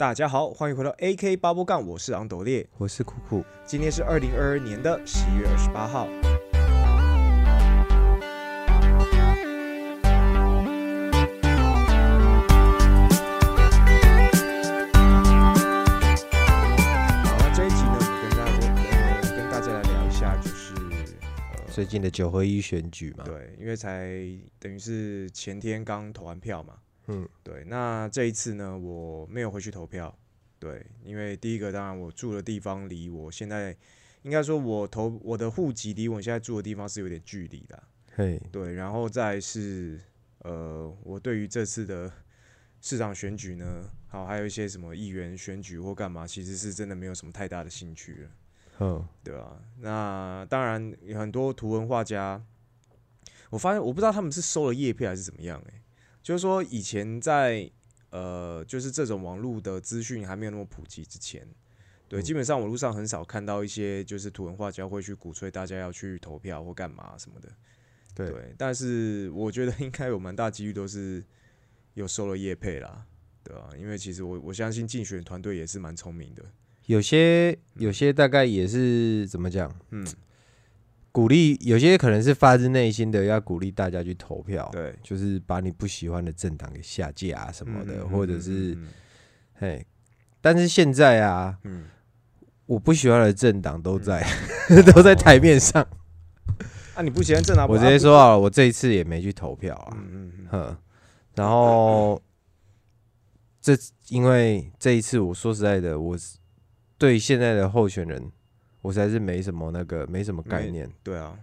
大家好，欢迎回到 AK 八波杠，我是昂斗烈。我是酷酷，今天是二零二二年的十一月二十八号。好，那这一集呢，我们跟大家呃跟大家来聊一下，就是呃，最近的九合一选举嘛，对，因为才等于是前天刚投完票嘛，嗯，对，那这一次呢，我没有回去投票，对，因为第一个当然我住的地方离我现在应该说我投我的户籍离我现在住的地方是有点距离的，嘿，对，然后再是呃，我对于这次的市长选举呢，好，还有一些什么议员选举或干嘛，其实是真的没有什么太大的兴趣了。嗯，对啊，那当然有很多图文画家，我发现我不知道他们是收了叶片还是怎么样、欸，就是说以前在呃，就是这种网络的资讯还没有那么普及之前，对，嗯。基本上网络上很少看到一些就是图文画家会去鼓吹大家要去投票或干嘛什么的，对，对，但是我觉得应该有蛮大几率都是有收了叶配啦，对啊、因为其实我我相信竞选团队也是蛮聪明的，有些有些大概也是怎么讲，嗯，鼓励有些可能是发自内心的要鼓励大家去投票，对，就是把你不喜欢的政党给下架啊什么的，嗯或者是嗯。嘿，但是现在啊，嗯。我不喜欢的政党都在、都在台面上，啊，你不喜欢政党，我直接说啊，我这一次也没去投票啊，嗯嗯嗯，哼，然后这因为这一次我说实在的，我对现在的候选人，我实在是没什么那个没什么概念。对啊，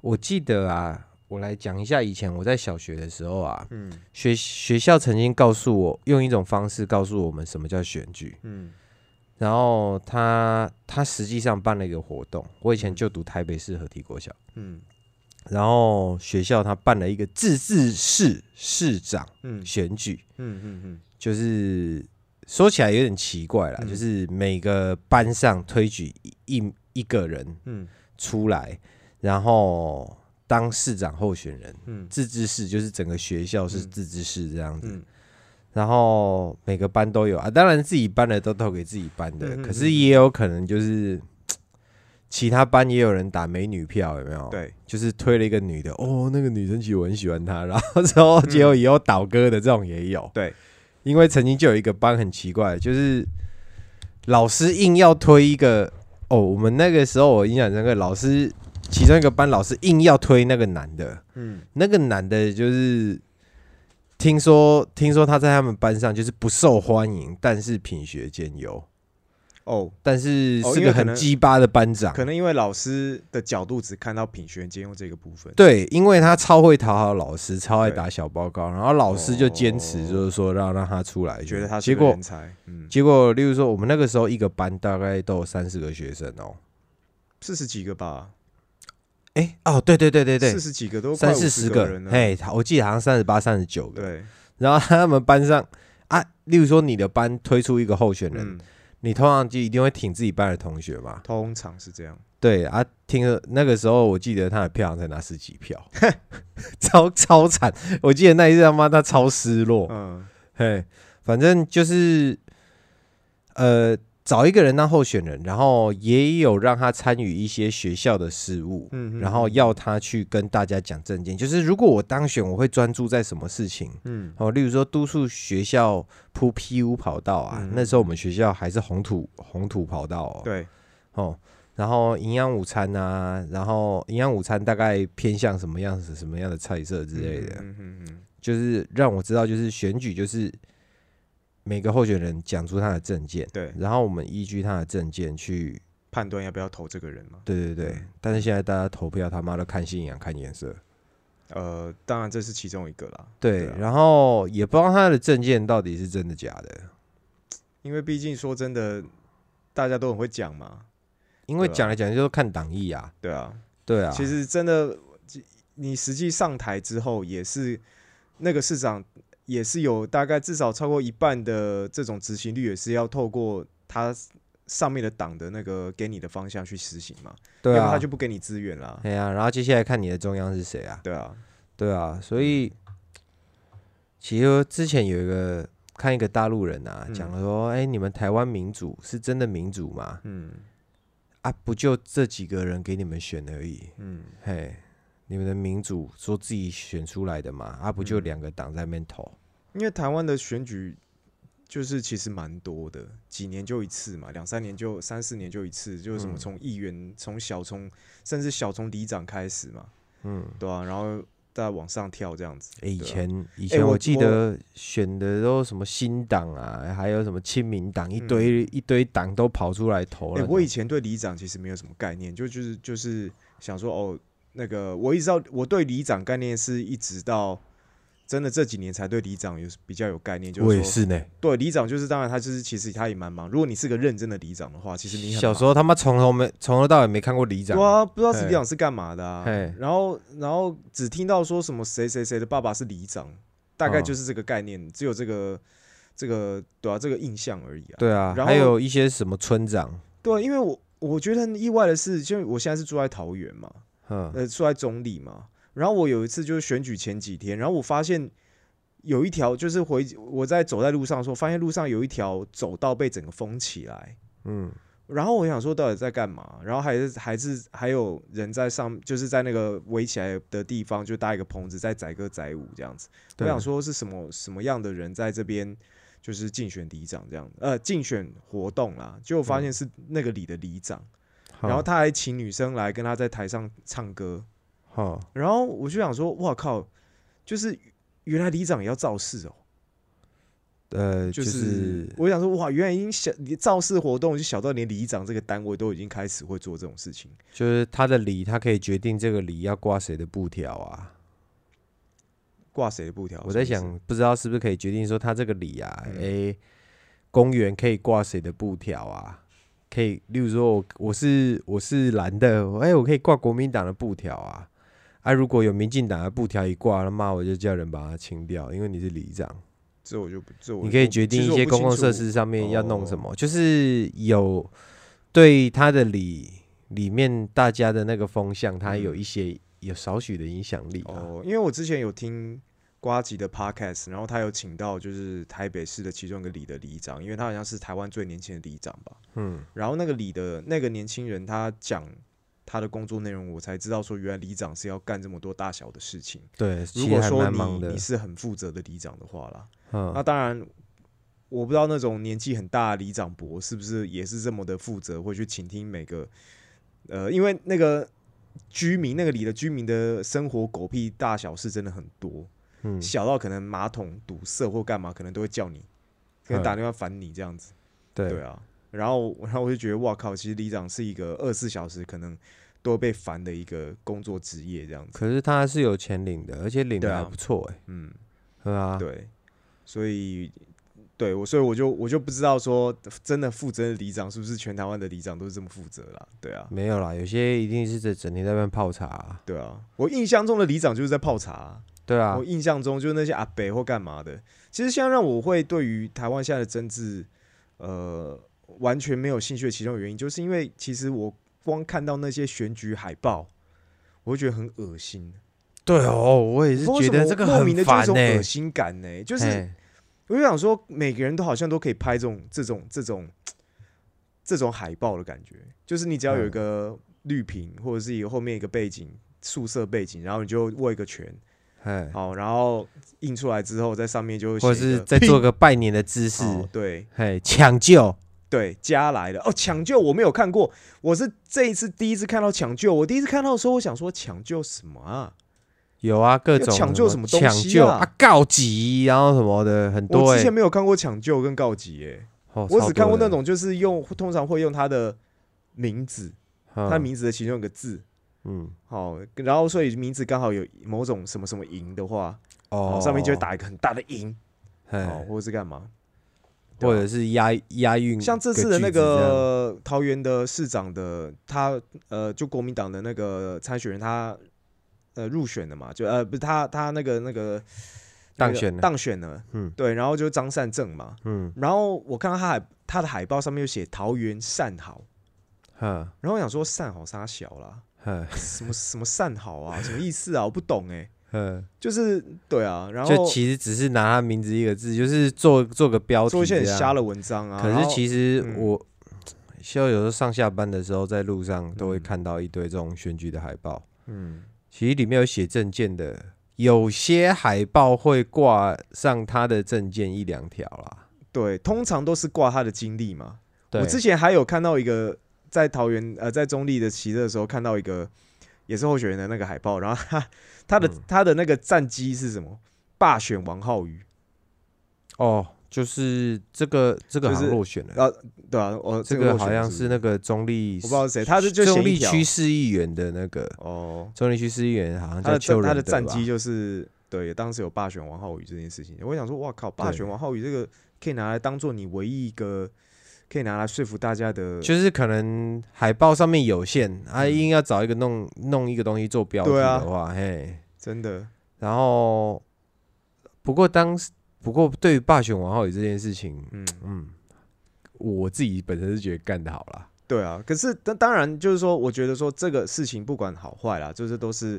我记得啊，我来讲一下以前我在小学的时候啊，嗯学学校曾经告诉我用一种方式告诉我们什么叫选举，嗯然后他他实际上办了一个活动。我以前就读台北市合体国小，嗯然后学校他办了一个自治市市长嗯选举。嗯嗯嗯就是说起来有点奇怪啦，嗯。就是每个班上推举一一一个人嗯。出来，然后当市长候选人，嗯。自治市就是整个学校是嗯。自治市这样子，嗯。然后每个班都有啊，当然自己班的都投给自己班的，嗯嗯可是也有可能就是。其他班也有人打美女票，有没有？，对，就是推了一个女的，哦，那个女生其实我很喜欢她，然后之后结果以后倒戈的这种也有。对，因为曾经就有一个班很奇怪，就是老师硬要推一个哦，我们那个时候我印象深刻，老师其中一个班老师硬要推那个男的，嗯。那个男的就是听说听说他在他们班上就是不受欢迎，但是品学兼优，哦，但是是个很鸡巴的班长。可能因为老师的角度只看到品学兼用这个部分，对，因为他超会讨好老师，超爱打小报告，然后老师就坚持哦就是说让让他出来，觉得他是结果结果，例如说，我们那个时候一个班大概都有三十个学生哦。四十几个吧，哎、哦，对对对对对。四，十几个都三四十个个人，了，嘿，我记得好像三十八、三十九个。对，然后他们班上啊，例如说你的班推出一个候选人，嗯，你通常就一定会挺自己班的同学嘛。通常是这样，对啊，听了那个时候，我记得他的票才拿十几票，超超惨。我记得那一次他妈他超失落。嗯嘿，反正就是呃，找一个人当候选人，然后也有让他参与一些学校的事务，嗯，然后要他去跟大家讲证件。就是如果我当选，我会专注在什么事情？嗯。哦，例如说督促学校铺 PU 跑道啊，嗯。那时候我们学校还是红土红土跑道哦，对，哦。然后营养午餐啊，然后营养午餐大概偏向什么样子、什么样的菜色之类的，嗯嗯嗯。就是让我知道，就是选举就是每个候选人讲出他的证件，对，然后我们依据他的证件去，判断要不要投这个人嘛，对对对。嗯。但是现在大家投票他妈的看信仰、看颜色，呃，当然这是其中一个啦，对，啊。然后也不知道他的证件到底是真的假的，因为毕竟说真的，大家都很会讲嘛，对啊。因为讲来讲去都看党意啊，对啊，对啊，其实真的，你实际上台之后，也是那个市长也是有大概至少超过一半的这种执行率，也是要透过他上面的党的那个给你的方向去实行嘛，对啊。他就，不给你资源啦。对啊，然后接下来看你的中央是谁啊，对啊，对啊，所以其实之前有一个看一个大陆人啊嗯。讲了说，哎、你们台湾民主是真的民主吗？嗯。啊，不就这几个人给你们选而已，嗯，嘿，你们的民主说自己选出来的嘛，啊，不就嗯两个党在那边投？因为台湾的选举就是其实蛮多的，几年就一次嘛，两三年就三四年就一次，就是什么嗯从议员从小从甚至小从里长开始嘛，嗯，对啊，然后再往上跳这样子。哎、以前以前我我记得选的都什么新党啊，还有什么亲民党，一嗯堆、一堆党都跑出来投哎、了。我以前对里长其实没有什么概念，就就是就是想说哦，那个我一直到我对里长概念是一直到真的这几年才对里长有比较有概念，就我是说也是呢。对里长就是当然他就是其实他也蛮忙，如果你是个认真的里长的话，其实你很小时候他妈从头没从头到尾没看过里长对，啊，不知道是嘿里长是干嘛的啊。然后，然后只听到说什么谁谁谁的爸爸是里长，大概哦就是这个概念，只有这个这个对啊，这个印象而已啊。对啊，然后还有一些什么村长，对，因为我我觉得很意外的是，就我现在是住在桃园嘛，嗯，呃，住在中立嘛。然后我有一次就是选举前几天，然后我发现有一条就是回我在走在路上的时候，发现路上有一条走道被整个封起来。嗯，然后我想说到底在干嘛？然后还是还是还有人在上，就是在那个围起来的地方就搭一个棚子在载歌载舞这样子。我想说是什么什么样的人在这边就是竞选里长这样，呃，竞选活动啦，结果发现是那个里的里长，然后他还请女生来跟他在台上唱歌，好，然后我就想说，哇靠，就是原来里长也要造势哦。呃，就就是是我想说，哇，原来已经小造势活动就小到连里长这个单位都已经开始会做这种事情。就是他的礼，他可以决定这个礼要挂谁的布条啊。挂谁的布条？我在想，不知道是不是可以决定说他这个礼啊，嗯诶、公园可以挂谁的布条啊？可以，例如说我我是我是蓝的，哎、我可以挂国民党的布条啊。啊，如果有民进党的布条一挂，他妈我就叫人把它清掉，因为你是里长，这我就不，这我你可以决定一些公共设施上面要弄什么，就是有对他的里里面大家的那个风向，它有一些有少许的影响力啊。哦，因为我之前有听瓜吉的 podcast，然后他有请到就是台北市的其中一个里的里长，因为他好像是台湾最年轻的里长吧。嗯，然后那个里的那个年轻人，他讲他的工作内容，我才知道说，原来里长是要干这么多大小的事情。对，如果说你你，是很负责的里长的话啦，嗯那嗯，当然。我不知道那种年纪很大的里长伯是不是也是这么的负责，会去倾听每个，呃，因为那个居民那个里的居民的生活狗屁大小事真的很多，嗯，小到可能马桶堵塞或干嘛，可能都会叫你，可能打电话烦你这样子。对对啊，然后然后我就觉得哇靠，其实里长是一个二十四小时可能都被烦的一个工作职业这样子。可是他是有钱领的，而且领的还不错哎、嗯，对啊，对，所以对我所以我就我就不知道说真的负责的里长是不是全台湾的里长都是这么负责啦？对啊，没有啦，有些一定是在整天在那边泡茶啊、对啊，我印象中的里长就是在泡茶啊、对啊我，印象中就是那些阿北或干嘛的。其实现在让我会对于台湾现在的政治，呃，完全没有兴趣的其中的原因，就是因为其实我光看到那些选举海报，我会觉得很恶心。对哦，我也是觉得这个莫名的就是恶心感呢、就是我就想说，每个人都好像都可以拍这种这种这种这种海报的感觉，就是你只要有一个绿屏，或者是一个后面一个背景宿舍背景，然后你就握一个拳，嘿，好，然后印出来之后，在上面就会或者是再做个拜年的姿势，哦对。嘿，抢救，对，加来的。哦，抢救我没有看过，我是这一次第一次看到抢救。我第一次看到的时候，我想说抢救什么啊？有啊，各种抢救什么东西抢救啊啊，告急，然后什么的很多哎、我之前没有看过抢救跟告急耶，哦我只看过那，种就是用通常会用他的名字，的他名字的其中一个字，嗯。好，然后所以名字刚好有某种什么什么营的话，哦。哦，上面就会打一个很大的营，嘿。哦，或者是干嘛？或者是押押韵，像这次的那个桃园的市长的他呃，就国民党的那个参选人，他呃入选了嘛，就呃不是他他那个那个当选了当选了，嗯。对，然后就张善政嘛，嗯。然后我看到他海他的海报上面有写桃园善好，哈。然后我想说善好啥小啦，哈 什么什么善好啊，什么意思啊？我不懂哎、嗯，就是对啊，然后就其实只是拿他名字一个字，就是做做个标题，做一些很瞎。的文章啊。可是其实嗯我，需要有时候上下班的时候，在路上都会嗯看到一堆这种选举的海报。嗯，其实里面有写证件的，有些海报会挂上他的证件一两条啦。对，通常都是挂他的经历嘛。我之前还有看到一个在桃园呃在中立的骑车的时候看到一个也是候选人的那个海报，然后他他的、嗯他的那个战机是什么？霸选王浩宇，哦，就是这个这个好就是像落选了。啊，对啊，我这个好像是那个中立，我不知道是谁，他是就中立区市议员的那个哦，中立区市议员，好像叫邱仁战他的战绩就是对，当时有霸选王浩宇这件事情，我想说，哇靠，霸选王浩宇这个可以拿来当做你唯一一个可以拿来说服大家的，就是可能海报上面有限，啊，嗯硬要找一个弄弄一个东西做标题对啊的话，嘿，真的，然后不过当时不过对于霸权王浩宇这件事情，嗯，嗯，我自己本身是觉得干得好啦。对啊。可是当当然就是说，我觉得说这个事情不管好坏啦，就是都是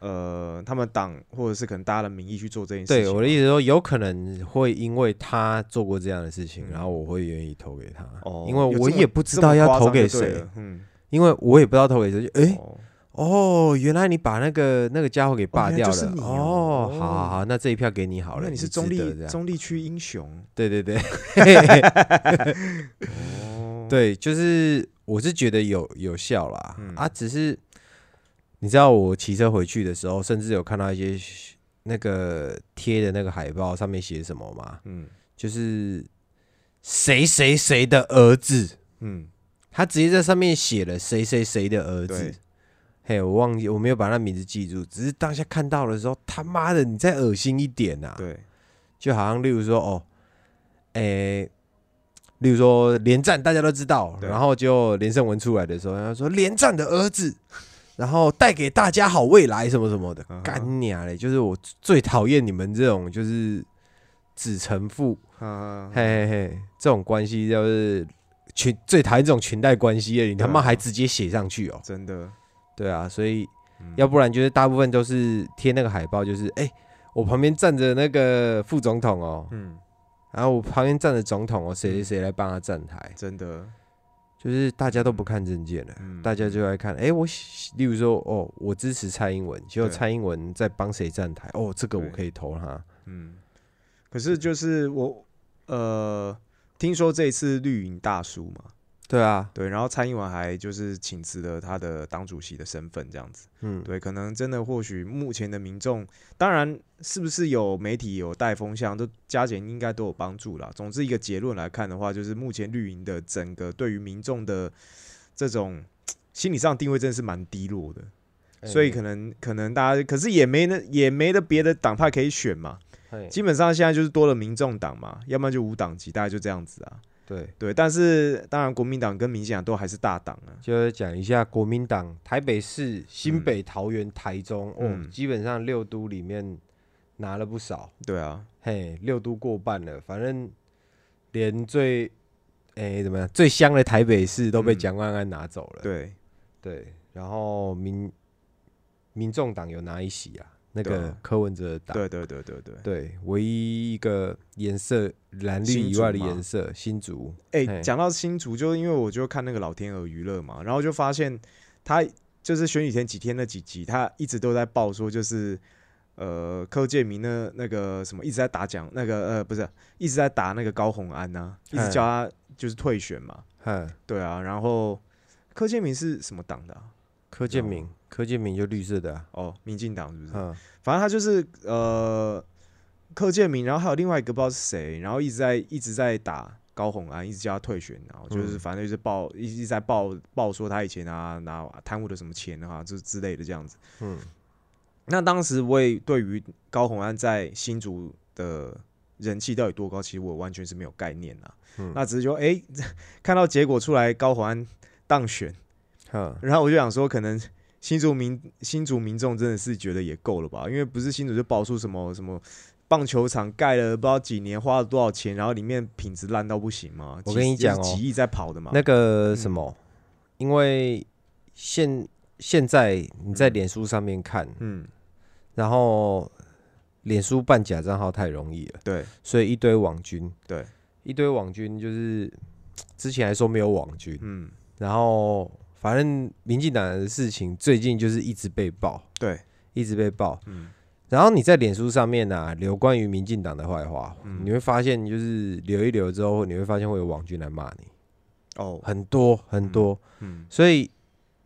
呃他们党或者是可能大家的名义去做这件事情。对我的意思说，有可能会因为他做过这样的事情，嗯。然后我会愿意投给他，哦，因为我也不知道要投给谁。嗯，因为我也不知道投给谁，就诶，哦。哦，原来你把那个那个家伙给罢掉了，哦哦，好好好，那这一票给你好了，那你是中立中立区英雄。对对对。哦，对，就是我是觉得有有效啦，嗯。啊，只是你知道我骑车回去的时候，甚至有看到一些那个贴的那个海报，上面写什么吗？嗯就是谁谁谁的儿子，嗯，他直接在上面写了谁谁谁的儿子。嘿，我忘记我没有把那名字记住，只是当下看到的时候，他妈的，你再恶心一点呐、对，就好像例如说，哦，诶、例如说连战大家都知道，然后就连胜文出来的时候，他说连战的儿子，然后带给大家好未来什么什么的嗯，干娘嘞！就是我最讨厌你们这种就是子承父，嗯，嘿嘿嘿，这种关系就是裙最讨厌这种裙带关系的，你他对啊。妈还直接写上去哦，真的，对啊，所以嗯。要不然就是大部分都是贴那个海报，就是哎、我旁边站着那个副总统哦，嗯，然后我旁边站着总统哦，谁谁谁来帮他站台，真的，就是大家都不看证件了，嗯大家就爱看，哎、我例如说哦，我支持蔡英文，结果蔡英文在帮谁站台，哦，这个我可以投他，嗯，可是就是我呃，听说这一次绿营大输嘛，对啊，对，然后蔡英文还就是请辞了他的党主席的身份，这样子。嗯，对，可能真的或许目前的民众，当然是不是有媒体有带风向，都加减应该都有帮助啦。总之一个结论来看的话，就是目前绿营的整个对于民众的这种心理上定位真的是蛮低落的，所以可能可能大家可是也没那也没得别的党派可以选嘛，嘿基本上现在就是多了民众党嘛，要不然就无党籍，大概就这样子啊。对，对，但是当然国民党跟民进党都还是大党啊。就是讲一下国民党台北市、新北、桃园、台中，哦，嗯。基本上六都里面拿了不少，对啊，嘿，六都过半了，反正连最哎、怎么样最香的台北市都被嗯蒋万安拿走了，对，对，然后民民众党有拿一席啊，那个柯文哲的党，对对对对对。对，唯一一个颜色蓝绿以外的颜色，新竹，哎、嘿讲到新竹，就因为我就看那个老天鹅娱乐嘛，然后就发现他就是选举前几天那几集，他一直都在报说，就是呃柯建明那那个什么一直在打蒋，那个呃不是一直在打那个高虹安呐、一直叫他就是退选嘛，哼，对啊，然后柯建明是什么党的、啊？柯建明，柯建明就绿色的、啊，哦，民进党是不是？嗯，反正他就是呃柯建明，然后还有另外一个不知道是谁，然后一直在一直在打高虹安，一直叫他退选，然后就是嗯反正就是报一直在报报说他以前啊拿贪污的什么钱啊，就是之类的这样子。嗯，那当时我也对于高虹安在新竹的人气到底多高，其实我完全是没有概念啊。嗯那只是说，哎、看到结果出来，高虹安当选，哼，然后我就想说，可能新竹民新竹民众真的是觉得也够了吧？因为不是新竹就爆出什么什么棒球场盖了不知道几年，花了多少钱，然后里面品质烂到不行吗？我跟你讲哦几亿在跑的嘛。那个什嗯么，因为现现在你在嗯脸书上面看，嗯，然后脸书办假账号太容易了，对所以一堆网军，对，一堆网军就是 之前还说没有网军，嗯，然后反正民进党的事情最近就是一直被爆，对，一直被爆。嗯。然后你在脸书上面呢、啊、留关于民进党的坏话，嗯。你会发现就是留一留之后，你会发现会有网军来骂你，哦，很多很多。嗯，所以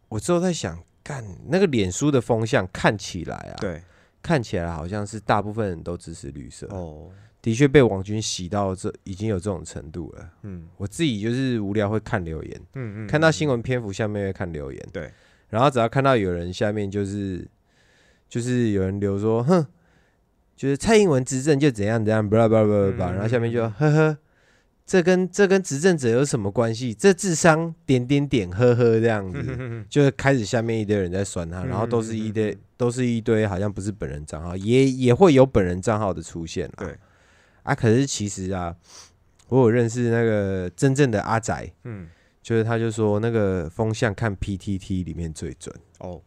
我之后在想，干那个脸书的风向看起来啊，对，看起来好像是大部分人都支持绿色，哦，的确被网军洗到这已经有这种程度了。嗯。我自己就是无聊会看留言，嗯嗯，看到新闻篇幅下面会看留言，对，然后只要看到有人下面就是就是有人留说，哼，就是蔡英文执政就怎样怎样，巴拉巴拉巴拉然后下面就呵呵，这跟这跟执政者有什么关系？这智商点点点，呵呵这样子，嗯就是开始下面一堆人在酸他，然后都是一堆都是一堆好像不是本人账号，也也会有本人账号的出现啦对，啊，可是其实啊，我有认识那个真正的阿仔，嗯，就是他就说那个风向看 PTT 里面最准，哦，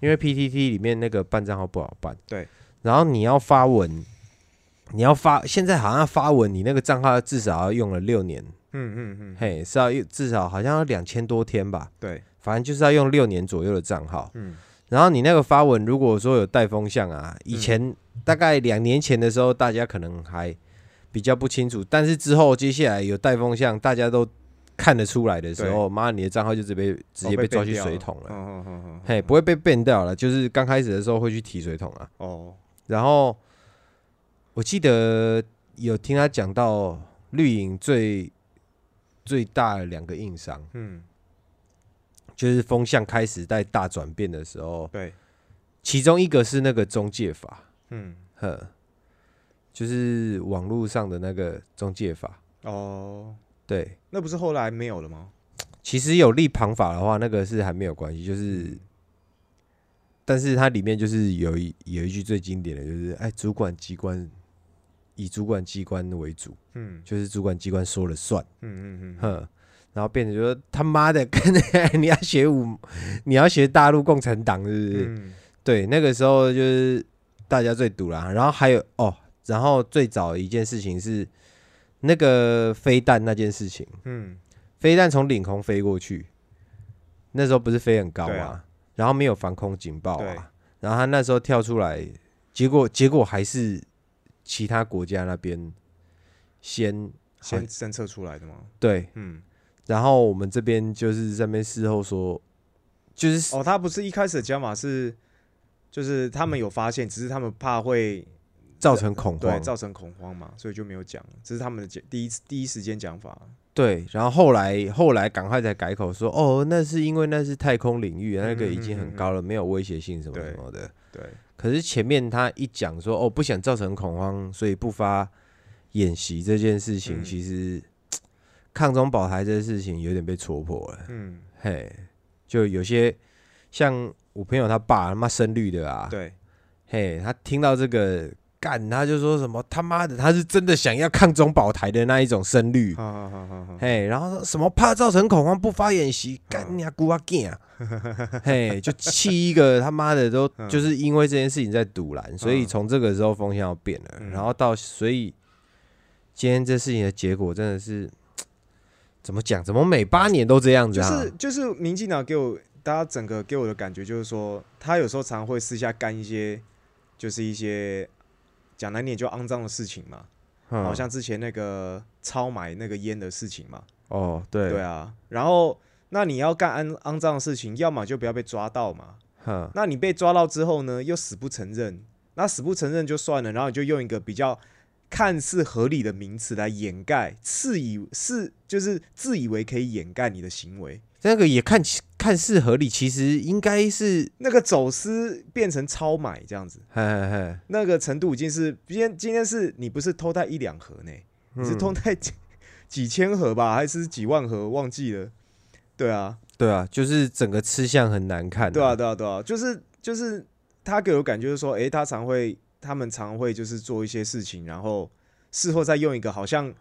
因为 PTT 里面那个办账号不好办，对，然后你要发文，你要发，现在好像发文，你那个账号至少要用了六年，嗯嗯嗯，嘿，是要至少好像要两千多天吧，对，反正就是要用六年左右的账号。嗯。然后你那个发文，如果说有带风向啊，以前大概两年前的时候，大家可能还比较不清楚，但是之后接下来有带风向，大家都看得出来的时候，妈，你的账号就直接被直接被抓去水桶了。嗯嗯嗯嗯，嘿，不会被 ban 掉了，就是刚开始的时候会去提水桶啊。哦，然后我记得有听他讲到绿营最最大的两个硬伤，嗯，就是风向开始在大转变的时候，对，其中一个是那个中介法，嗯，呵，就是网络上的那个中介法。哦，对，那不是后来没有了吗？其实有立旁法的话，那个是还没有关系，就是，但是它里面就是有一有一句最经典的就是，哎，主管机关以主管机关为主，嗯就是主管机关说了算，嗯嗯嗯，哼，然后变成说他妈的跟 你要学武，你要学大陆共产党是不是？嗯对，那个时候就是大家最堵啦。然后还有哦，然后最早一件事情是那个飞弹那件事情，嗯，飞弹从领空飞过去，那时候不是飞很高嘛，啊。然后没有防空警报啊，然后他那时候跳出来，结果结果还是其他国家那边先先侦测出来的吗？对，嗯，然后我们这边就是在那边事后说，就是哦，他不是一开始的加码是，就是他们有发现，只是他们怕会造成恐慌。对慌，造成恐慌嘛，所以就没有讲，这是他们的讲第一次第一时间讲法。对，然后后来后来赶快才改口说，哦，那是因为那是太空领域，那个已经很高了，没有威胁性什么什么的。对，可是前面他一讲说，哦，不想造成恐慌，所以不发演习这件事情，嗯。其实 抗中保台这件事情有点被戳破了。嗯，嘿，就有些像我朋友他爸他妈深绿的啊，对，嘿，他听到这个干，他就说什么他妈的，他是真的想要抗中保台的那一种声律。嘿，然后说什么怕造成恐慌不发演习，嗯干你啊姑啊干啊！嘿，就气一个他妈的都嗯就是因为这件事情在堵拦，所以嗯从这个时候风向要变了，嗯然后到所以今天这事情的结果真的是怎么讲？怎么每八年都这样子就啊？是就是民进党给我大家整个给我的感觉就是说，他有时候常会私下干一些，就是一些讲难点就肮脏的事情嘛，嗯。好像之前那个超买那个烟的事情嘛，哦，对。对啊，然后那你要干肮肮脏的事情，要么就不要被抓到嘛，哼，那你被抓到之后呢，又死不承认，那死不承认就算了，然后你就用一个比较看似合理的名词来掩盖，自以是就是自以为可以掩盖你的行为。那个也看起看似合理，其实应该是，那个走私变成超买这样子，嘿嘿嘿，那个程度已经是今天今天是你不是偷带一两盒呢，你是嗯偷带几几千盒吧，还是几万盒？忘记了。对啊，对啊，就是整个吃相很难看、对啊，，对啊，对啊，就是就是他给我感觉就是说，诶，他常会他们常会就是做一些事情，然后事后再用一个好像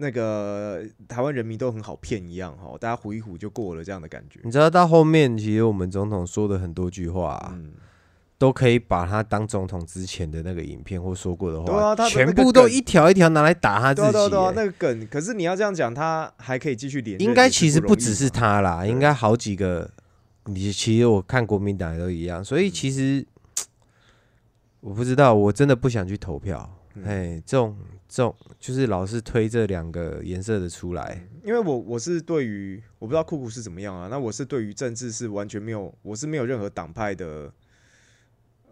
那个台湾人民都很好骗一样哈，大家唬一唬就过了这样的感觉。你知道到后面，其实我们总统说的很多句话、啊，嗯，都可以把他当总统之前的那个影片或说过的话，对啊他的全部都一条一条拿来打他自己、对啊对啊对那个梗，可是你要这样讲，他还可以继续连任，应该其实不只是，他啦，对应该好几个。你其实我看国民党也都一样，所嗯以其实、我不知道，我真的不想去投票。嗯哎、这种这种就是老是推这两个颜色的出来，因为我我是对于我不知道酷酷是怎么样啊，那我是对于政治是完全没有，我是没有任何党派的，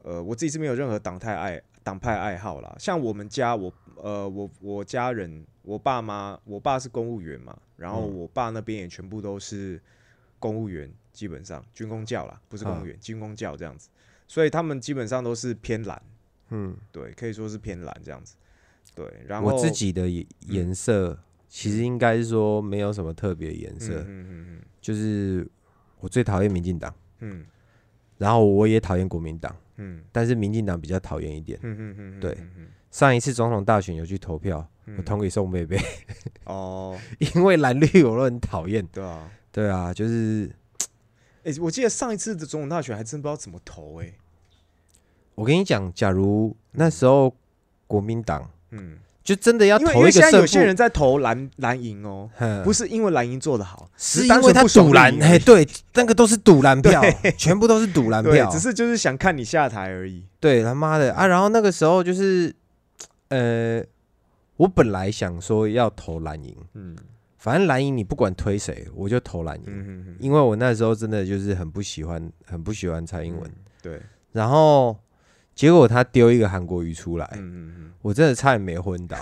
呃，我自己是没有任何党派爱党派爱好啦。像我们家，我呃我我家人，我爸妈，我爸是公务员嘛，然后嗯。我爸那边也全部都是公务员，基本上军工教啦，不是公务员，军工教这样子，所以他们基本上都是偏蓝，嗯，对，可以说是偏蓝这样子，对，然后我自己的颜颜色其实应该是说没有什么特别颜色，嗯嗯就是我最讨厌民进党，嗯。嗯然后我也讨厌国民党，嗯但是民进党比较讨厌一点。嗯嗯嗯，对嗯嗯。上一次总统大选有去投票，我嗯投给宋贝贝，哦，因为蓝绿我都很讨厌。对啊，对啊，就是哎、我记得上一次的总统大选还真不知道怎么投、哎，我跟你讲，假如那时候国民党嗯，就真的要因为因投一个胜为现在有些负，人在投蓝蓝营哦，哼。不是因为蓝营做的好，只是因为他不爽赌蓝，嘿，绿营而已。对，那个都是赌蓝票，全部都是赌蓝对票，，只是就是想看你下台而已。对他妈的。啊！然后那个时候就是，呃，我本来想说要投蓝营，嗯。反正蓝营你不管推谁，我就投蓝营，因为我那时候真的就是很不喜欢，很不喜欢蔡英文。嗯对，然后结果他丢一个韩国瑜出来，嗯嗯我真的差点没昏倒。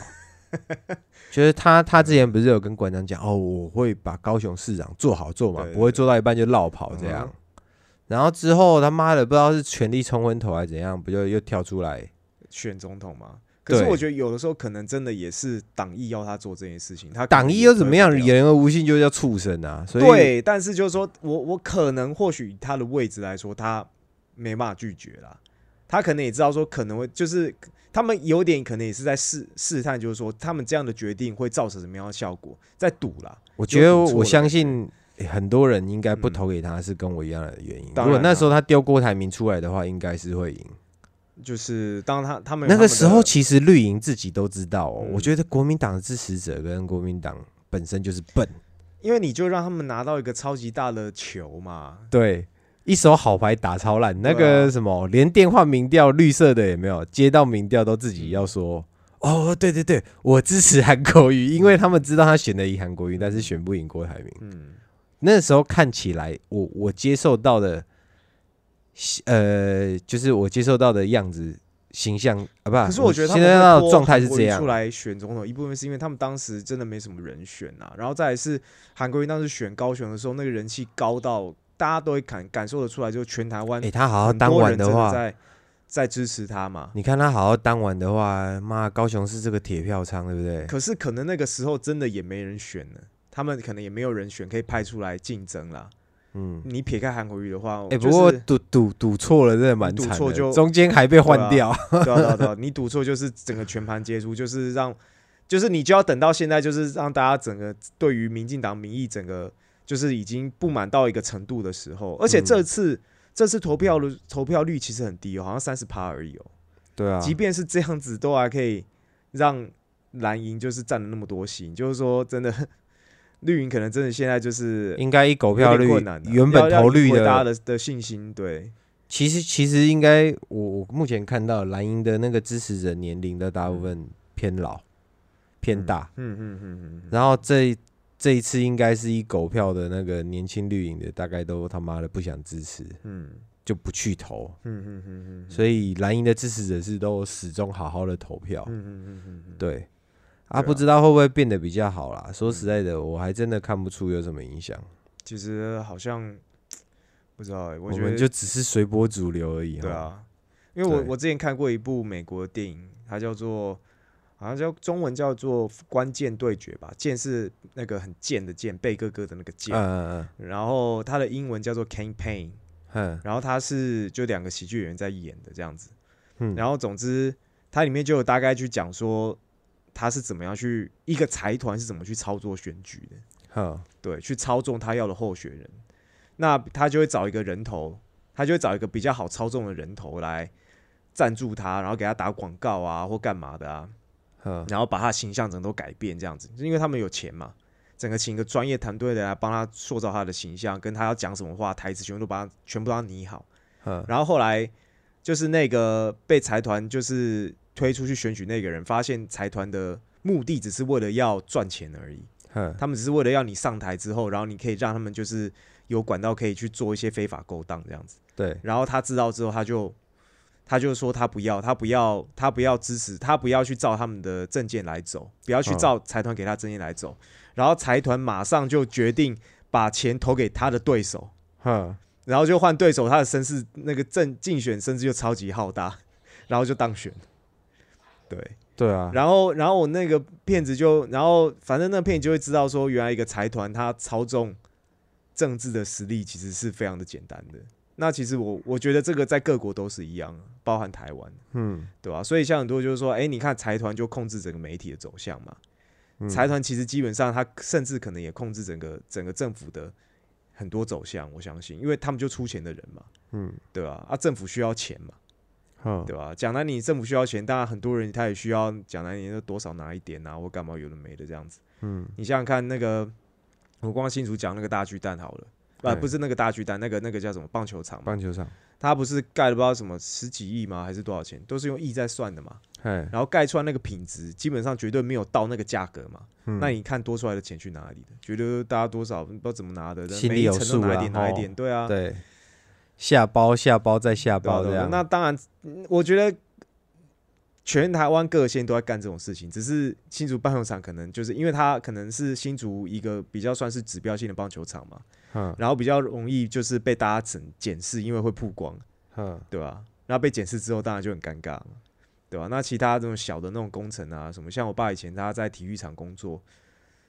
就是他，他之前不是有跟馆长讲哦，我会把高雄市长做好做嘛，不会做到一半就落跑这样嗯。然后之后他妈的不知道是全力冲昏头还是怎样，不就又跳出来？嗯，选总统吗。可是我觉得有的时候可能真的也是党意要他做这件事情，他党意又怎么样？言而无信就叫畜生啊！所以对，但是就是说我我可能或许他的位置来说，他没办法拒绝啦。他可能也知道说可能会就是他们有点可能也是在试试探，就是说他们这样的决定会造成什么样的效果，在赌啦。我觉得我相信诶很多人应该不嗯投给他是跟我一样的原因。如果那时候他丢郭台铭出来的话，应该是会赢。就是当他他们那个时候其实绿营自己都知道哦，嗯我觉得国民党的支持者跟国民党本身就是笨，因为你就让他们拿到一个超级大的球嘛，对，一手好牌打超烂，那个什么，连电话民调绿色的也没有，接到民调都自己要说。哦，对对对，我支持韩国瑜，因为他们知道他选得赢韩国瑜，但是选不赢郭台铭。嗯，那时候看起来，我我接受到的，呃，就是我接受到的样子形象啊，不，可是我觉得他现在的状态是这样出，来选总统，一部分是因为他们当时真的没什么人选啊，然后再来是韩国瑜当时选高雄的时候，那个人气高到大家都会感感受得出来，就是全台湾哎、他好好很当多人真的完的话，在在支持他嘛。你看他好好当完的话，妈，高雄是这个铁票仓，对不对？可是可能那个时候真的也没人选呢，他们可能也没有人选可以派出来竞争啦。嗯，你撇开韩国瑜的话，哎、就是不过赌赌赌错了，真的蛮惨的，赌错就中间还被换对掉。对啊对啊对啊，你赌错就是整个全盘皆输，就是让，就是你就要等到现在，就是让大家整个对于民进党民意整个就是已经不满到一个程度的时候，而且嗯这次、这次投票的投票率其实很低哦，好像三十趴而已哦。对啊，即便是这样子，都还可以让蓝营就是占了那么多席，就是说真的，绿营可能真的现在就是应该以狗票率原本投绿的大家的，信心，对，其实其实应该我我目前看到蓝营的那个支持者年龄的大部分偏老偏大，嗯嗯嗯嗯嗯，然后这这一次应该是以狗票的那个年轻绿营的，大概都他妈的不想支持，嗯就不去投，嗯嗯嗯嗯，所以蓝营的支持者是都始终好好的投票，嗯嗯嗯对。啊，啊不知道会不会变得比较好啦？说实在的，我还真的看不出有什么影响。其实好像不知道哎、我们就只是随波逐流而已。哈，对啊，因为我我之前看过一部美国的电影，它叫做好像叫中文叫做《关键对决》吧，剑是那个很贱的剑，贝哥哥的那个剑，嗯嗯然后它的英文叫做 Campaign，嗯然后它是就两个喜剧演员在演的这样子，嗯，然后总之它里面就有大概去讲说他是怎么样去一个财团是怎么去操作选举的。好，对，去操纵他要的候选人。那他就会找一个人头，他就会找一个比较好操纵的人头来赞助他，然后给他打广告啊或干嘛的啊，嗯。然后把他形象整个都改变这样子，就因为他们有钱嘛，整个请一个专业团队的来帮他塑造他的形象，跟他要讲什么话，台词全部都把他全部都让拟好。嗯。然后后来就是那个被财团就是推出去选举那个人，发现财团的目的只是为了要赚钱而已，嗯。他们只是为了要你上台之后，然后你可以让他们就是有管道可以去做一些非法勾当这样子。对，然后他知道之后，他就他就说他不要，他不要，他不要支持，他不要去照他们的证件来走，不要去嗯照财团给他证件来走。然后财团马上就决定把钱投给他的对手，哼，然后就换对手，他的声势那个政竞选声势就超级浩大，然后就当选。对，对啊，然后然后我那个骗子就，然后反正那个骗子就会知道说，原来一个财团他操纵政治的实力其实是非常的简单的。那其实我我觉得这个在各国都是一样，包含台湾，嗯，对吧、所以像很多就是说，哎、你看财团就控制整个媒体的走向嘛，嗯。财团其实基本上他甚至可能也控制整个整个政府的很多走向，我相信，因为他们就出钱的人嘛，嗯，对吧、啊？政府需要钱嘛，哼，对吧、讲来你政府需要钱，当然很多人他也需要讲来你就多少拿一点啊，或干嘛有的没的这样子。嗯，你想想看，那个我光新竹讲那个大巨蛋好了，啊，对。不是那个大巨蛋，那个那个叫什么棒球场嘛，棒球场，它不是盖了不知道什么十几亿吗？还是多少钱？都是用亿在算的嘛。哎，然后盖出来那个品质，基本上绝对没有到那个价格嘛。嗯。那你看多出来的钱去哪里的？觉得大家多少不知道怎么拿的，心里有数啊拿一点拿一点，对啊，对，下包下包再下包这样，那当然，嗯我觉得全台湾各县都在干这种事情，只是新竹棒球场可能就是因为它可能是新竹一个比较算是指标性的棒球场嘛，嗯。然后比较容易就是被大家整检视，因为会曝光，嗯，对吧？那被检视之后，当然就很尴尬嘛，对吧？那其他这种小的那种工程啊，什么像我爸以前他在体育场工作，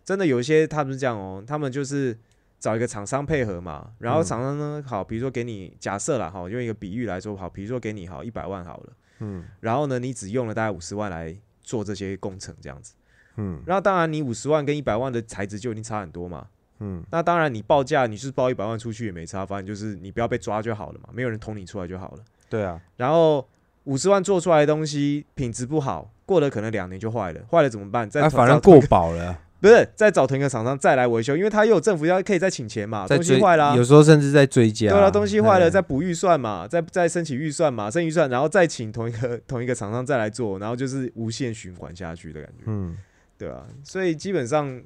真的有一些他们是这样哦，他们就是找一个厂商配合嘛，然后嗯。厂商呢，好，比如说给你假设了哈，用一个比喻来说，好，比如说给你好一百万好了，嗯。然后呢，你只用了大概五十万来做这些工程这样子，嗯。然后当然你五十万跟一百万的材质就已经差很多嘛，嗯，那当然你报价你是报一百万出去也没差，反正就是你不要被抓就好了嘛，没有人捅你出来就好了。对啊，然后五十万做出来的东西品质不好，过了可能两年就坏了，坏了怎么办？再啊，反正过保了，不是再找同一个厂商再来维修，因为他又有政府要可以再请钱嘛，东西坏啦、有时候甚至在追加，对啊，东西坏了哎再补预算嘛，再再申请预算嘛，申预算，然后再请同一个 同一个厂商再来做，然后就是无限循环下去的感觉，嗯，对啊，所以基本上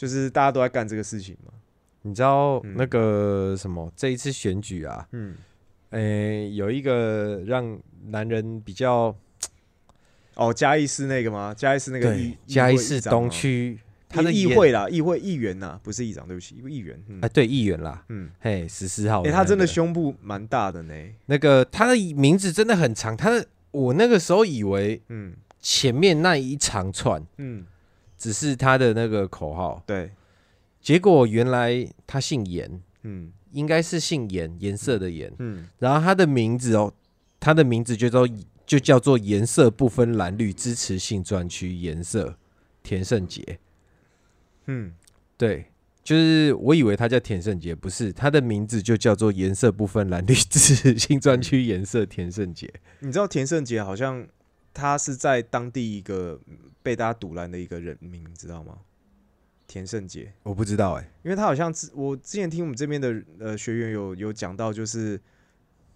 就是大家都在干这个事情嘛，你知道嗯那个什么这一次选举啊，嗯，诶，有一个让男人比较哦，嘉义市那个吗？嘉义市那个嘉义议会市东区他的议演会啦，议会议员呐，不是议长，对不起，议员。嗯。哎，对议员啦，嗯，嘿，十四号哎、他真的胸部蛮大的呢。那个他的名字真的很长，他的我那个时候以为嗯。前面那一长串嗯，只是他的那个口号，对，结果原来他姓颜，嗯应该是姓颜，颜色的颜。嗯，然后他的名字哦，他的名字就叫就叫做颜色不分蓝绿支持性专区颜色田胜杰。嗯，对，就是我以为他叫田胜杰，不是，他的名字就叫做颜色不分蓝绿支持性专区颜色田胜杰。你知道田胜杰好像他是在当地一个被大家堵拦的一个人名，你知道吗？田胜杰，我不知道哎、因为他好像之我之前听我们这边的呃学员有有讲到，就是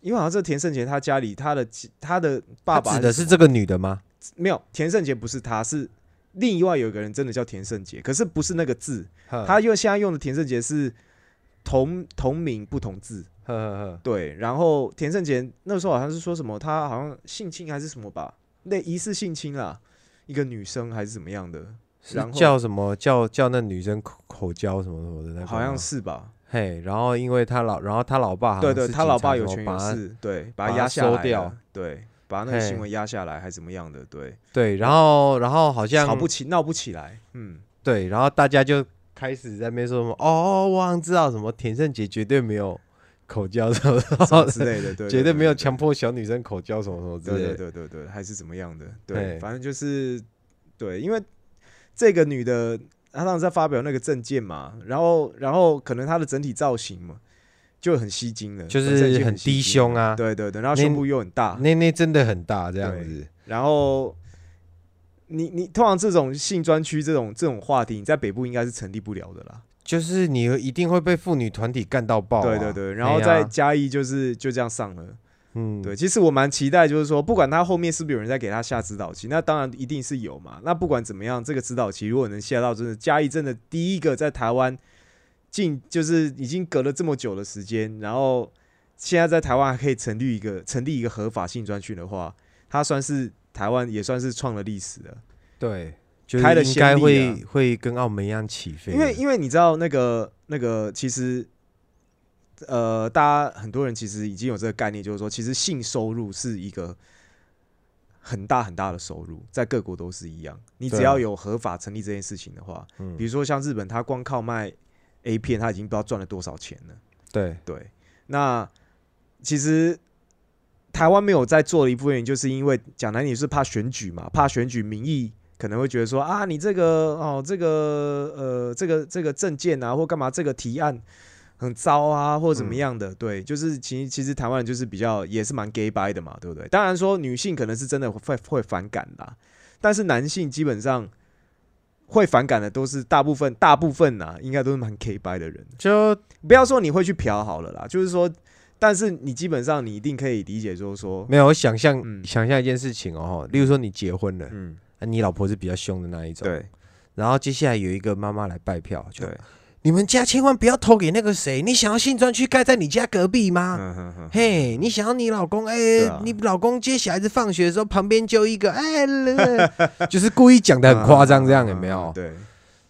因为好像这田胜杰他家里他的他的爸爸指的是这个女的吗？没有田胜杰不是他是另外有一个人真的叫田胜杰，可是不是那个字，他他用现在用的田胜杰是同同名不同字，呵呵呵，对。然后田胜杰那时候好像是说什么，他好像性侵还是什么吧，那疑似性侵啦，一个女生还是怎么样的，是然后叫什么？叫叫那女生口口交什么什么的那个，好像是吧？嘿，然后因为他老，然后他老爸好对对，是他老察爸有权有势，对，把把他他压下来掉了，对，把那个嘿新闻压下来还怎么样的，对，对，然后然后好像吵不起，闹不起来，嗯，对，然后大家就开始在那边说什么哦，我好像知道什么田胜杰绝对没有口交什么之类的，对，绝对没有强迫小女生口交什么什么之类的。对对对对，还是怎么样的？对，反正就是对，因为这个女的，她当时在发表那个证件嘛，然后然后可能她的整体造型嘛，就很吸睛了，就是很低胸啊对对对，然后胸部又很大，那那真的很大这样子。然后你你通常这种性专区这种这种话题，你在北部应该是成立不了的啦。就是你一定会被妇女团体干到爆、啊。对对对，然后哎呀在嘉义就是就这样上了。嗯，对，其实我蛮期待，就是说，不管他后面是不是有人在给他下指导期，那当然一定是有嘛。那不管怎么样，这个指导期如果能下到真的嘉义真的第一个在台湾进，就是已经隔了这么久的时间，然后现在在台湾还可以成立一个成立一个合法性专区的话，他算是台湾也算是创了历史了。对，就是开了应该先例会、啊会跟澳门一样起飞的。因为因为你知道那个那个其实，呃，大家很多人其实已经有这个概念，就是说，其实性收入是一个很大很大的收入，在各国都是一样。你只对啊要有合法成立这件事情的话，嗯比如说像日本，他光靠卖 A 片，他已经不知道赚了多少钱了。对对，那其实台湾没有在做的一部分原因，就是因为讲难听是怕选举嘛，怕选举民意可能会觉得说啊，你这个哦，这个呃，这个这个证件啊，或干嘛，这个提案很糟啊，或者怎么样的，对，就是其实其实台湾人就是比较也是蛮 gay by 的嘛，对不对？当然说女性可能是真的会会反感啦，但是男性基本上。会反感的都是大部分，大部分呐、应该都是蛮 gay 掰的人。就不要说你会去嫖好了啦，就是说，但是你基本上你一定可以理解，就是说，没有我想象、嗯想象一件事情哦，例如说你结婚了，嗯，啊你老婆是比较凶的那一种，，对。然后接下来有一个妈妈来拜票，就对，你们家千万不要投给那个谁，你想要新专区盖在你家隔壁吗？嘿，你想要你老公哎、你老公接小孩子放学的时候，旁边就一个哎，就是故意讲的很夸张，这样有没有？对，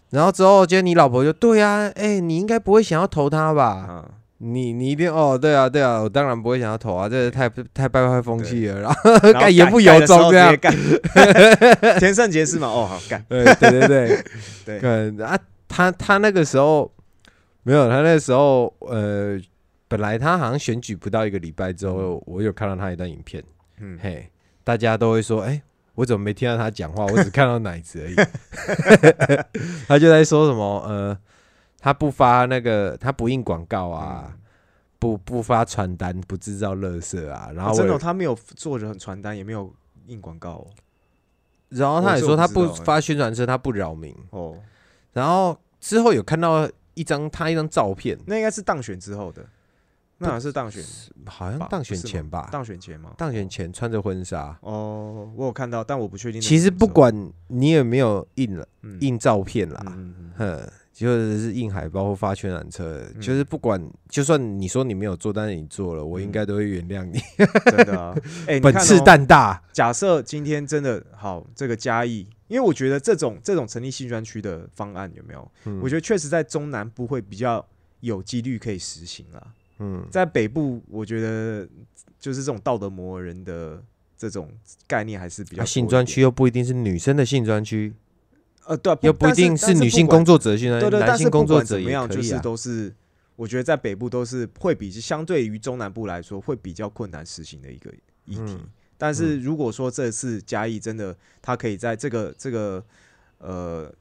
然后之后，接着你老婆就对啊，哎、你应该不会想要投他吧？啊，你你一定哦，对啊对啊，我当然不会想要投啊，这个太太败坏风气了，然后 干言不由衷这样直接。干田圣杰是吗？哦，好干，对对对对 对干啊，他他那个时候没有，他那个时候呃，本来他好像选举不到一个礼拜之后，我有看到他一段影片，嗯，嘿，大家都会说，哎、我怎么没听到他讲话？我只看到奶子而已。他就在说什么，呃，他不发那个，他不印广告啊，嗯。不不发传单，不制造垃圾啊。然后真的哦，他没有做人传单，也没有印广告哦。然后他也说他不发宣传车，他不扰民。哦，然后之后有看到一张他一张照片，那应该是当选之后的，那好像是当选好像当选前吧，当选前吗？当选前穿着婚纱。哦，我有看到，但我不确定其实不管你有没有印了嗯。印照片啦，嗯就是印海报或发宣传车，嗯。就是不管，就算你说你没有做，但是你做了，我应嗯。该都会原谅你。真的啊，本次蛋大，假设今天真的好，这个嘉义，因为我觉得这种这种成立新专区的方案有没有？嗯。我觉得确实在中南部会比较有几率可以实行啦。嗯，在北部，我觉得就是这种道德魔人的这种概念还是比较啊，性专区，又不一定是女生的性专区，呃，对啊，又不一定是女性工，作者的性专区，但是不管对对，男但是不性工作者管怎么样，就是。都是。我觉得在北部都是会比相对于中南部来说会比较困难实行的一个议题。嗯但是如果说这次嘉义真的他可以在这个这个呃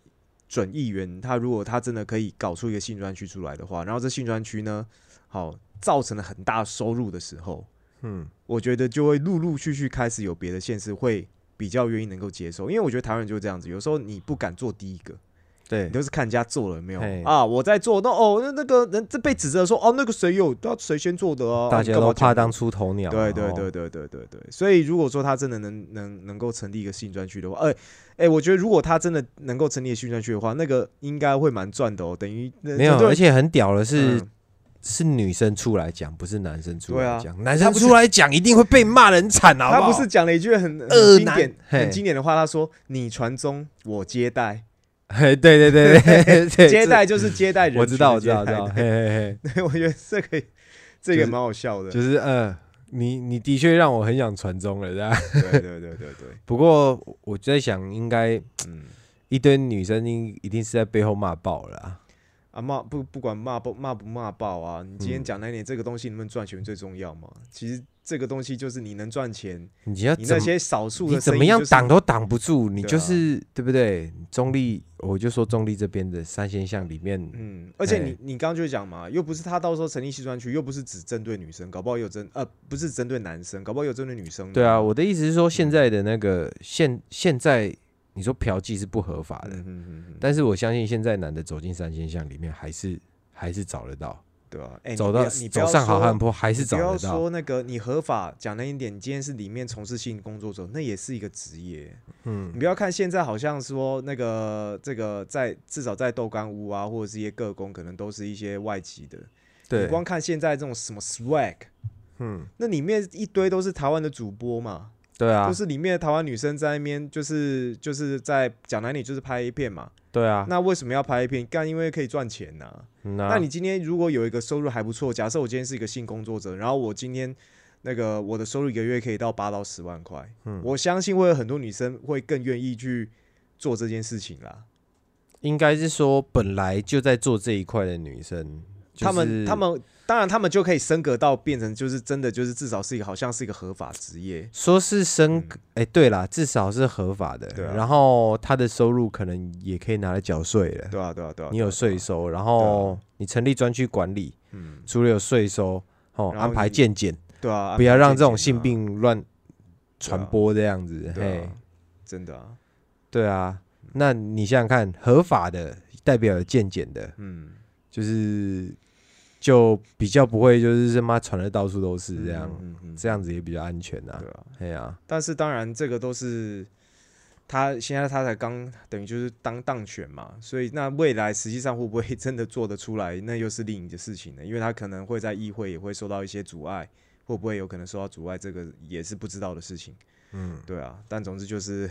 准议员，他如果他真的可以搞出一个性专区出来的话，然后这性专区呢，好造成了很大收入的时候，嗯，我觉得就会陆陆续续开始有别的县市会比较愿意能够接受，因为我觉得台湾人就是这样子，有时候你不敢做第一个，对你，都是看人家做了有没有啊？我在做，那哦，那那个人这被指责说哦，那个谁有，那谁先做的啊？啊大家都怕当出头鸟对对对，对对对对，所以如果说他真的能能能够成立一个新专区的话，哎、哎、我觉得如果他真的能够成立一个性专区的话，那个应该会蛮赚的哦，等于没有，而且很屌的是嗯，是女生出来讲，不是男生出来讲。男生出来讲一定会被骂人惨，好好？他不是讲了一句很经典、嘿很经典的话，他说：“你传宗，我接待。嘿，对对对对 对，接待就是接待人，我知道，我知道，我知道，嘿嘿嘿，对，我觉得这个这就是个蛮好笑的。就是呃，你你的确让我很想传宗了，是吧。对对对对对，不过我在想，应该嗯，一堆女生应一定是在背后骂爆了啊。啊骂不不管骂不骂不骂爆啊，你今天嗯讲那点这个东西能不能赚钱最重要嘛？其实这个东西就是你能赚钱，你要怎么些少数你的怎么样挡都都挡不住，你就是对不对？中立，我就说中立这边的三线项里面，嗯，而且哎你你刚刚就讲嘛，又不是他到时候成立西专区，又不是只针对女生，搞不好有针呃不是针对男生，搞不好有针对女生。对啊，我的意思是说，现在的那个现现在你说嫖妓是不合法的，嗯嗯嗯嗯，但是我相信现在男的走进三线项里面，还是还是找得到，对啊，哎，你走到走上好说汉坡还是找得到。说那个你合法讲难一点，你今天是里面从事性工作者，那也是一个职业。嗯你不要看现在好像说那个这个在至少在豆干屋啊，或者是一些个工，可能都是一些外籍的。你，光看现在这种什么 swag，嗯，那里面一堆都是台湾的主播嘛，对啊就，是里面的台湾女生在那边，就是就是在讲男女，就是拍一片嘛。对啊。那为什么要拍一片？干，因为可以赚钱呐、嗯啊那你今天如果有一个收入还不错，假设我今天是一个性工作者，然后我今天那个我的收入一个月可以到八到十万块，嗯我相信会有很多女生会更愿意去做这件事情啦。应该是说本来就在做这一块的女生，就他们他们当然他们就可以升格到变成就是真的就是至少是一个好像是一个合法职业，说是升嗯，哎、对啦，至少是合法的。对啊。然后他的收入可能也可以拿来缴税了。对啊对啊对啊，你有税收，然后你成立专区管理，嗯。除了有税收，哦，安排你健检，对啊，不要让这种性病乱传播这样子。嘿。真的啊，对啊，那你想想看，合法的代表有健检的，嗯，就是就比较不会就是他妈传的到处都是这样，嗯嗯嗯这样子也比较安全啊对。啊。哎呀，但是当然，这个都是他现在他才刚等于就是当当选嘛，所以那未来实际上会不会真的做得出来，那又是另一件事情了。因为他可能会在议会也会受到一些阻碍，会不会有可能受到阻碍，这个也是不知道的事情。嗯，对啊，但总之就是，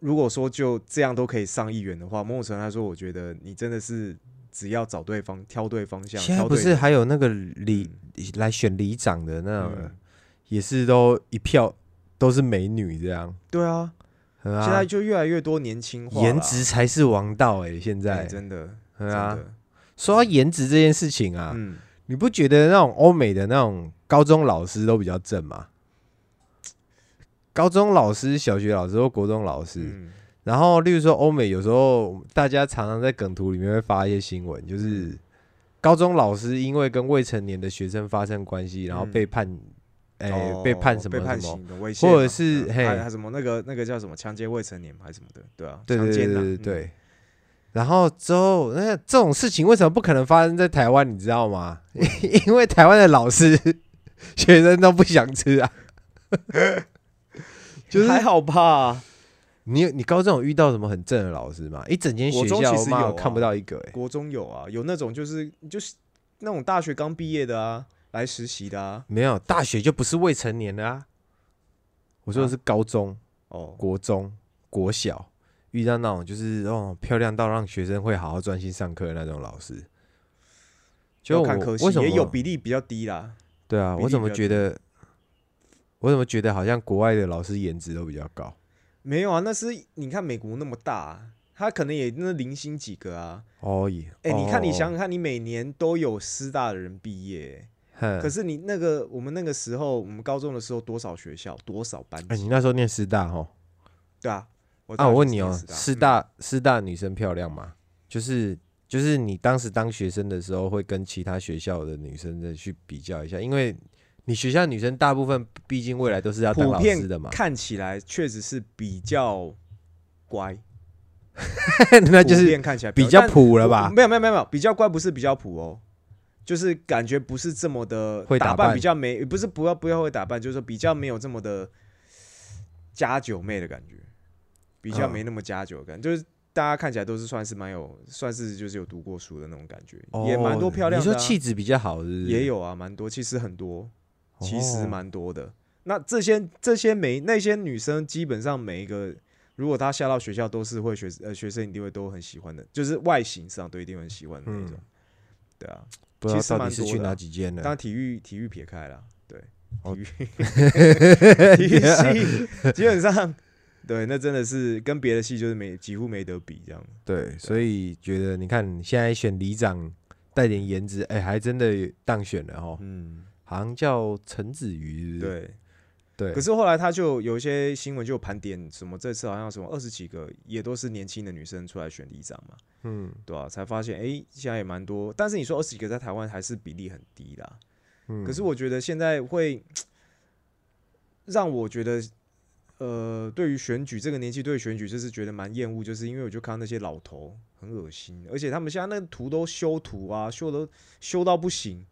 如果说就这样都可以上议员的话，某种程度来说，我觉得你真的是只要找对方、挑对方向，现在不是还有那个里嗯来选里长的那种，嗯也是都一票都是美女这样。对啊，现在就越来越多年轻化啦，颜值才是王道哎、现哎在。真的，真的，说到颜值这件事情啊，嗯。你不觉得那种欧美的那种高中老师都比较正吗？高中老师、小学老师或国中老师，嗯然后例如说欧美，有时候大家常常在梗图里面会发一些新闻，就是高中老师因为跟未成年的学生发生关系，然后嗯被判，哎、哦被判什么什么？刑或者是嘿嗯还还什么那个那个叫什么强奸未成年嘛还是什么的，对啊，对对对强奸呐对对对。然后之后，那这种事情为什么不可能发生在台湾？你知道吗？因为台湾的老师、学生都不想吃啊。就是还好吧。你有你高中有遇到什么很正的老师吗？一整间学校妈其实有啊看不到一个哎、国中有啊，有那种就是就是那种大学刚毕业的啊，来实习的啊。没有，大学就不是未成年的啊。我说的是高中、哦，国中、国小遇到那种就是哦漂亮到让学生会好好专心上课的那种老师。就我要看科系为什么也有比例比较低啦。对啊，我怎么觉得，我怎么觉得好像国外的老师颜值都比较高？没有啊，那是你看美国那么大啊，他可能也那零星几个啊。哦耶，哎、你看你哦想想看，你每年都有师大的人毕业、哼可是你那个我们那个时候，我们高中的时候多少学校多少班哎，级？你那时候念师大哦？对啊，我啊，我问你哦，师大师大女生漂亮吗？就是就是你当时当学生的时候，会跟其他学校的女生再去比较一下，因为你学校女生大部分毕竟未来都是要当老师的嘛，看起来确实是比较乖，那就是看起来比较普了吧？没有没有没有没有，比较乖不是比较普哦，就是感觉不是这么的会打扮比较没，不是不要不要会打扮，就是说比较没有这么的加酒妹的感觉，比较嗯没那么加酒的感觉，就是大家看起来都是算是蛮有，算是就是有读过书的那种感觉，也蛮多漂亮的、啊。哦你说气质比较好是是？也有啊，蛮多，其实很多，其实哦蛮多的。那这些这些每那些女生，基本上每一个，如果她下到学校，都是会学呃学生一定会都很喜欢的，就是外形上都一定很喜欢的那种。对啊，不知道其实到底是去哪几间呢当？然体育体育撇开了，对，哦体育 体育系 基本上，对，那真的是跟别的系就是没几乎没得比这样。对，所以觉得你看现在选里长带点颜值，哎，还真的当选了哦。嗯，好像叫陈子瑜，对。对，可是后来他就有一些新闻就盘点什么，这次好像什么二十几个也都是年轻的女生出来选里长嘛，嗯，对啊、才发现哎、现在也蛮多，但是你说二十几个在台湾还是比例很低啦。嗯可是我觉得现在会 让我觉得，呃，对于选举这个年纪对选举就是觉得蛮厌恶，就是因为我就看到那些老头很恶心，而且他们现在那个图都修图啊，修都修到不行。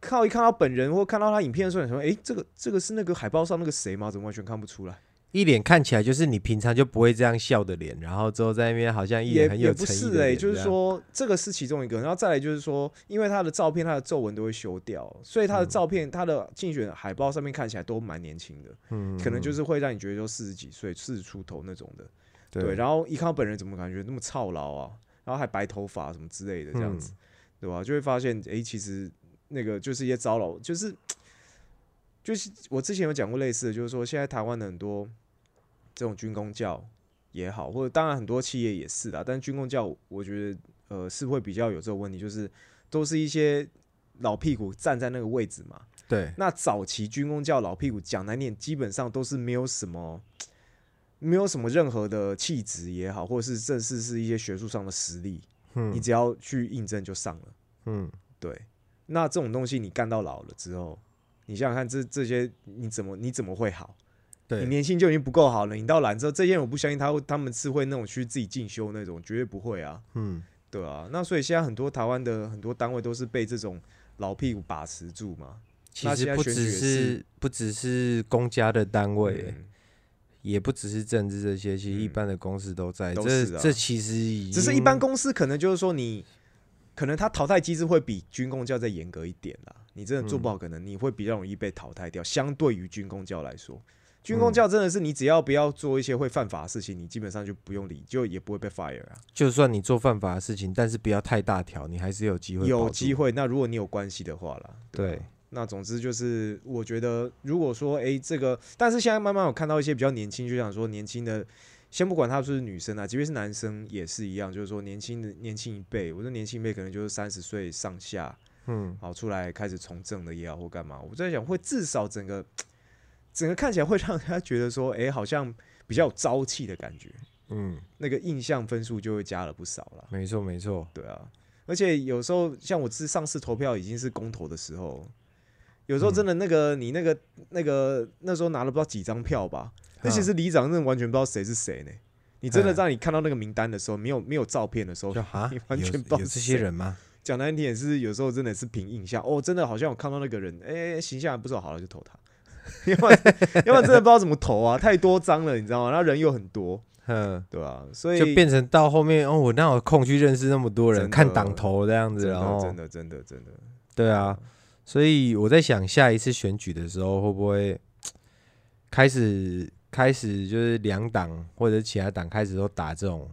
呵，靠一看到本人或看到他影片的时候，你说，哎、这个这个是那个海报上那个谁吗？怎么完全看不出来？一脸看起来就是你平常就不会这样笑的脸，然后之后在那边好像一也脸很有也不诚意是哎、就是说这个是其中一个，然后再来就是说，因为他的照片他的皱纹都会修掉，所以他的嗯照片、他的竞选海报上面看起来都蛮年轻的，嗯可能就是会让你觉得说四十几岁、四十出头那种的，对。对，然后一看到本人，怎么感觉那么操劳啊？然后还白头发什么之类的这样嗯子，对吧？就会发现，哎、其实那个就是一些糟老，就是就是我之前有讲过类似的，就是说现在台湾的很多这种军工教也好，或者当然很多企业也是啦，但是军工教我觉得呃是会比较有这个问题，就是都是一些老屁股站在那个位置嘛。对，那早期军工教老屁股讲难念，基本上都是没有什么。没有什么任何的气质也好，或者是正式是一些学术上的实力，嗯你只要去应征就上了。嗯，对，那这种东西你干到老了之后，你想想看这这些你怎么你怎么会好？对你，年轻就已经不够好了，你到老之后，这些人我不相信他会他们是会那种去自己进修那种，绝对不会啊，嗯，对啊。那所以现在很多台湾的很多单位都是被这种老屁股把持住嘛。其实不只是是不只是公家的单位，嗯也不只是政治这些，其实一嗯般的公司都在。都这啊这其实只是一般公司可能就是说你，可能他淘汰机制会比军工教再严格一点啦。你真的做不好，可能你会比较容易被淘汰掉。相对于军工教来说，军工教真的是你只要不要做一些会犯法的事情，你基本上就不用理，就也不会被 fire 啊。就算你做犯法的事情，但是不要太大条，你还是有机会。有机。会，那如果你有关系的话啦，对啊，那总之就是，我觉得如果说，诶这个，但是现在慢慢有看到一些比较年轻，就想说年轻的，先不管他是不是女生啊，即便是男生也是一样，就是说年轻的年轻一辈，我说年轻一辈可能就是三十岁上下，嗯，好出来开始从政的也好或干嘛，我在想会至少整个整个看起来会让人家觉得说，诶，好像比较有朝气的感觉，嗯，那个印象分数就会加了不少了。没错没错。对啊，而且有时候像我是上次投票已经是公投的时候，有时候真的那个、你那个那个那时候拿了不知道几张票吧，那其实里长真的完全不知道谁是谁呢。你真的嗯让你看到那个名单的时候，没有没有照片的时候就，你，完全不知道有这些人吗？讲难听点是有时候真的是凭印象。哦，真的好像我看到那个人，哎、形象还不错，好了就投他。要不然要不然真的不知道怎么投啊，太多张了，你知道吗？然后人又很多，嗯，对吧、所以就变成到后面哦，我哪有空去认识那么多人，看党头这样子，然后真的真的真的，对啊，所以我在想下一次选举的时候会不会开始开始就是两党或者其他党开始都打这种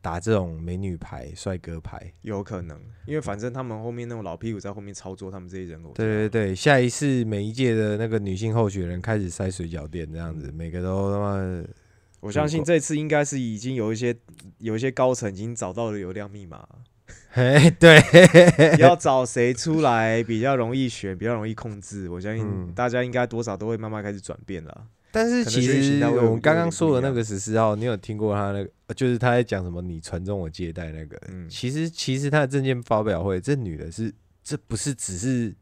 打这种美女牌、帅哥牌。有可能，因为反正他们后面那种老屁股在后面操作他们这些人偶。对对对，下一次每一届的那个女性候选人开始塞水饺店这样子，每个都他妈的我相信这次应该是已经有一些有一些高层已经找到了流量密码，嘿，对，要找谁出来比较容易选，比较容易控制。我相信嗯大家应该多少都会慢慢开始转变了。但是其实我们刚刚说的那个十四号，你有听过他那个，呃就是他在讲什么？你传宗我接代那个，嗯其实其实他的证件发表会，这女的是，这不是只是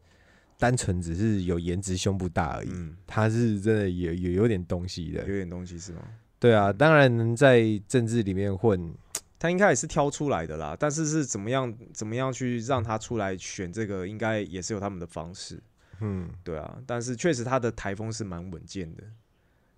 单纯只是有颜值、胸部大而已，嗯，她是真的有有有点东西的有。点东西是吗？对啊，当然能在政治里面混，他应该也是挑出来的啦，但是是怎么样怎么样去让他出来选这个，应该也是有他们的方式。嗯，对啊，但是确实他的台风是蛮稳健的。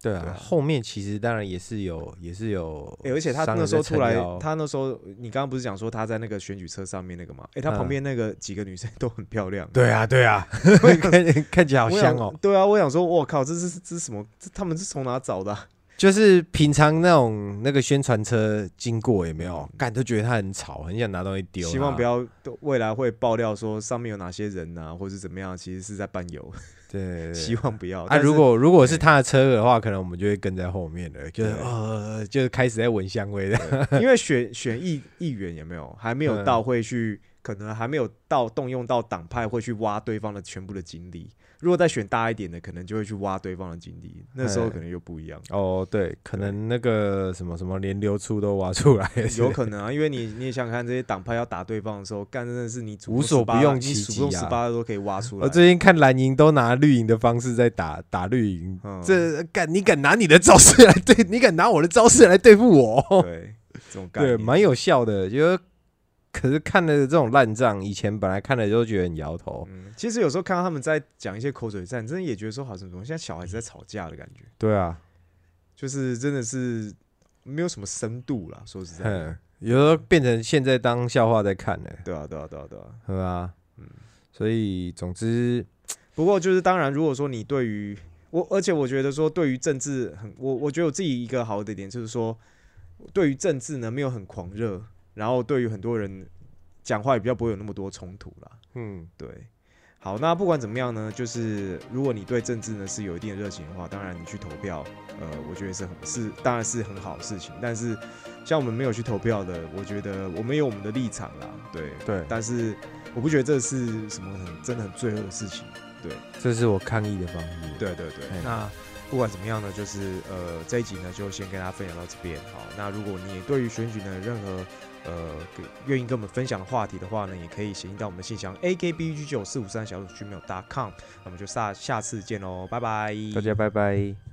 对啊，后面其实当然也是有，也是有欸，而且他那时候出来，他那时候你刚刚不是讲说他在那个选举车上面那个吗？哎、他旁嗯边那个几个女生 都很漂亮。对啊，对啊，看看起来好香哦。对啊，我想说，我靠，这是这是什么？这他们是从哪找的啊、就是平常那种那个宣传车经过有没有？感都觉得它很吵，很想拿东西丢。希望不。要未来会爆料说上面有哪些人啊，或者是怎么样，其实是在伴游。对 希望不要。啊，如果如果是他的车的话，可能我们就会跟在后面了，就是呃，就是开始在闻香味的。因为选选议议员有没有还没有嗯到会去可能还没有到动用到党派会去挖对方的全部的精力。如果再选大一点的，可能就会去挖对方的精力，那时候哎可能又不一样。哦，对，可能那个什么什么连流出都挖出来，有可能啊，因为你你也想想看，这些党派要打对方的时候，干真的是你无所不用其极啊十八都可以挖出来。我最近看蓝营都拿绿营的方式在打打绿营，嗯这敢你敢拿你的招式来对，你敢拿我的招式来对付我？对这种概对，蛮有效的。觉得，可是看了这种烂仗，以前本来看了就觉得很摇头。嗯，其实有时候看到他们在讲一些口水战，真的也觉得说好像怎么现在小孩子在吵架的感觉，对啊，就是真的是没有什么深度啦。说实在的，有时候变成现在当笑话在看呢，对啊，对啊，对啊，对啊。对啊？嗯所以总之，不过就是当然，如果说你对于我，而且我觉得说对于政治很，我我觉得我自己一个好的点就是说，对于政治呢没有很狂热，然后对于很多人讲话也比较不会有那么多冲突啦。嗯，对，好，那不管怎么样呢，就是如果你对政治呢是有一定的热情的话，当然你去投票，呃，我觉得是很是当然是很好的事情。但是像我们没有去投票的，我觉得我们有我们的立场啦，对对但是我不觉得这是什么很真的很罪恶的事情，对。这是我抗议的方式。对对对，那不管怎么样呢，就是呃这一集呢就先跟大家分享到这边。好，那如果你也对于选举呢任何呃给愿意跟我们分享的话题的话呢，也可以写信到我们的信箱 a k b g 九四五三小组 gmail.com。那我们就下下次见喽，拜拜，大家拜拜。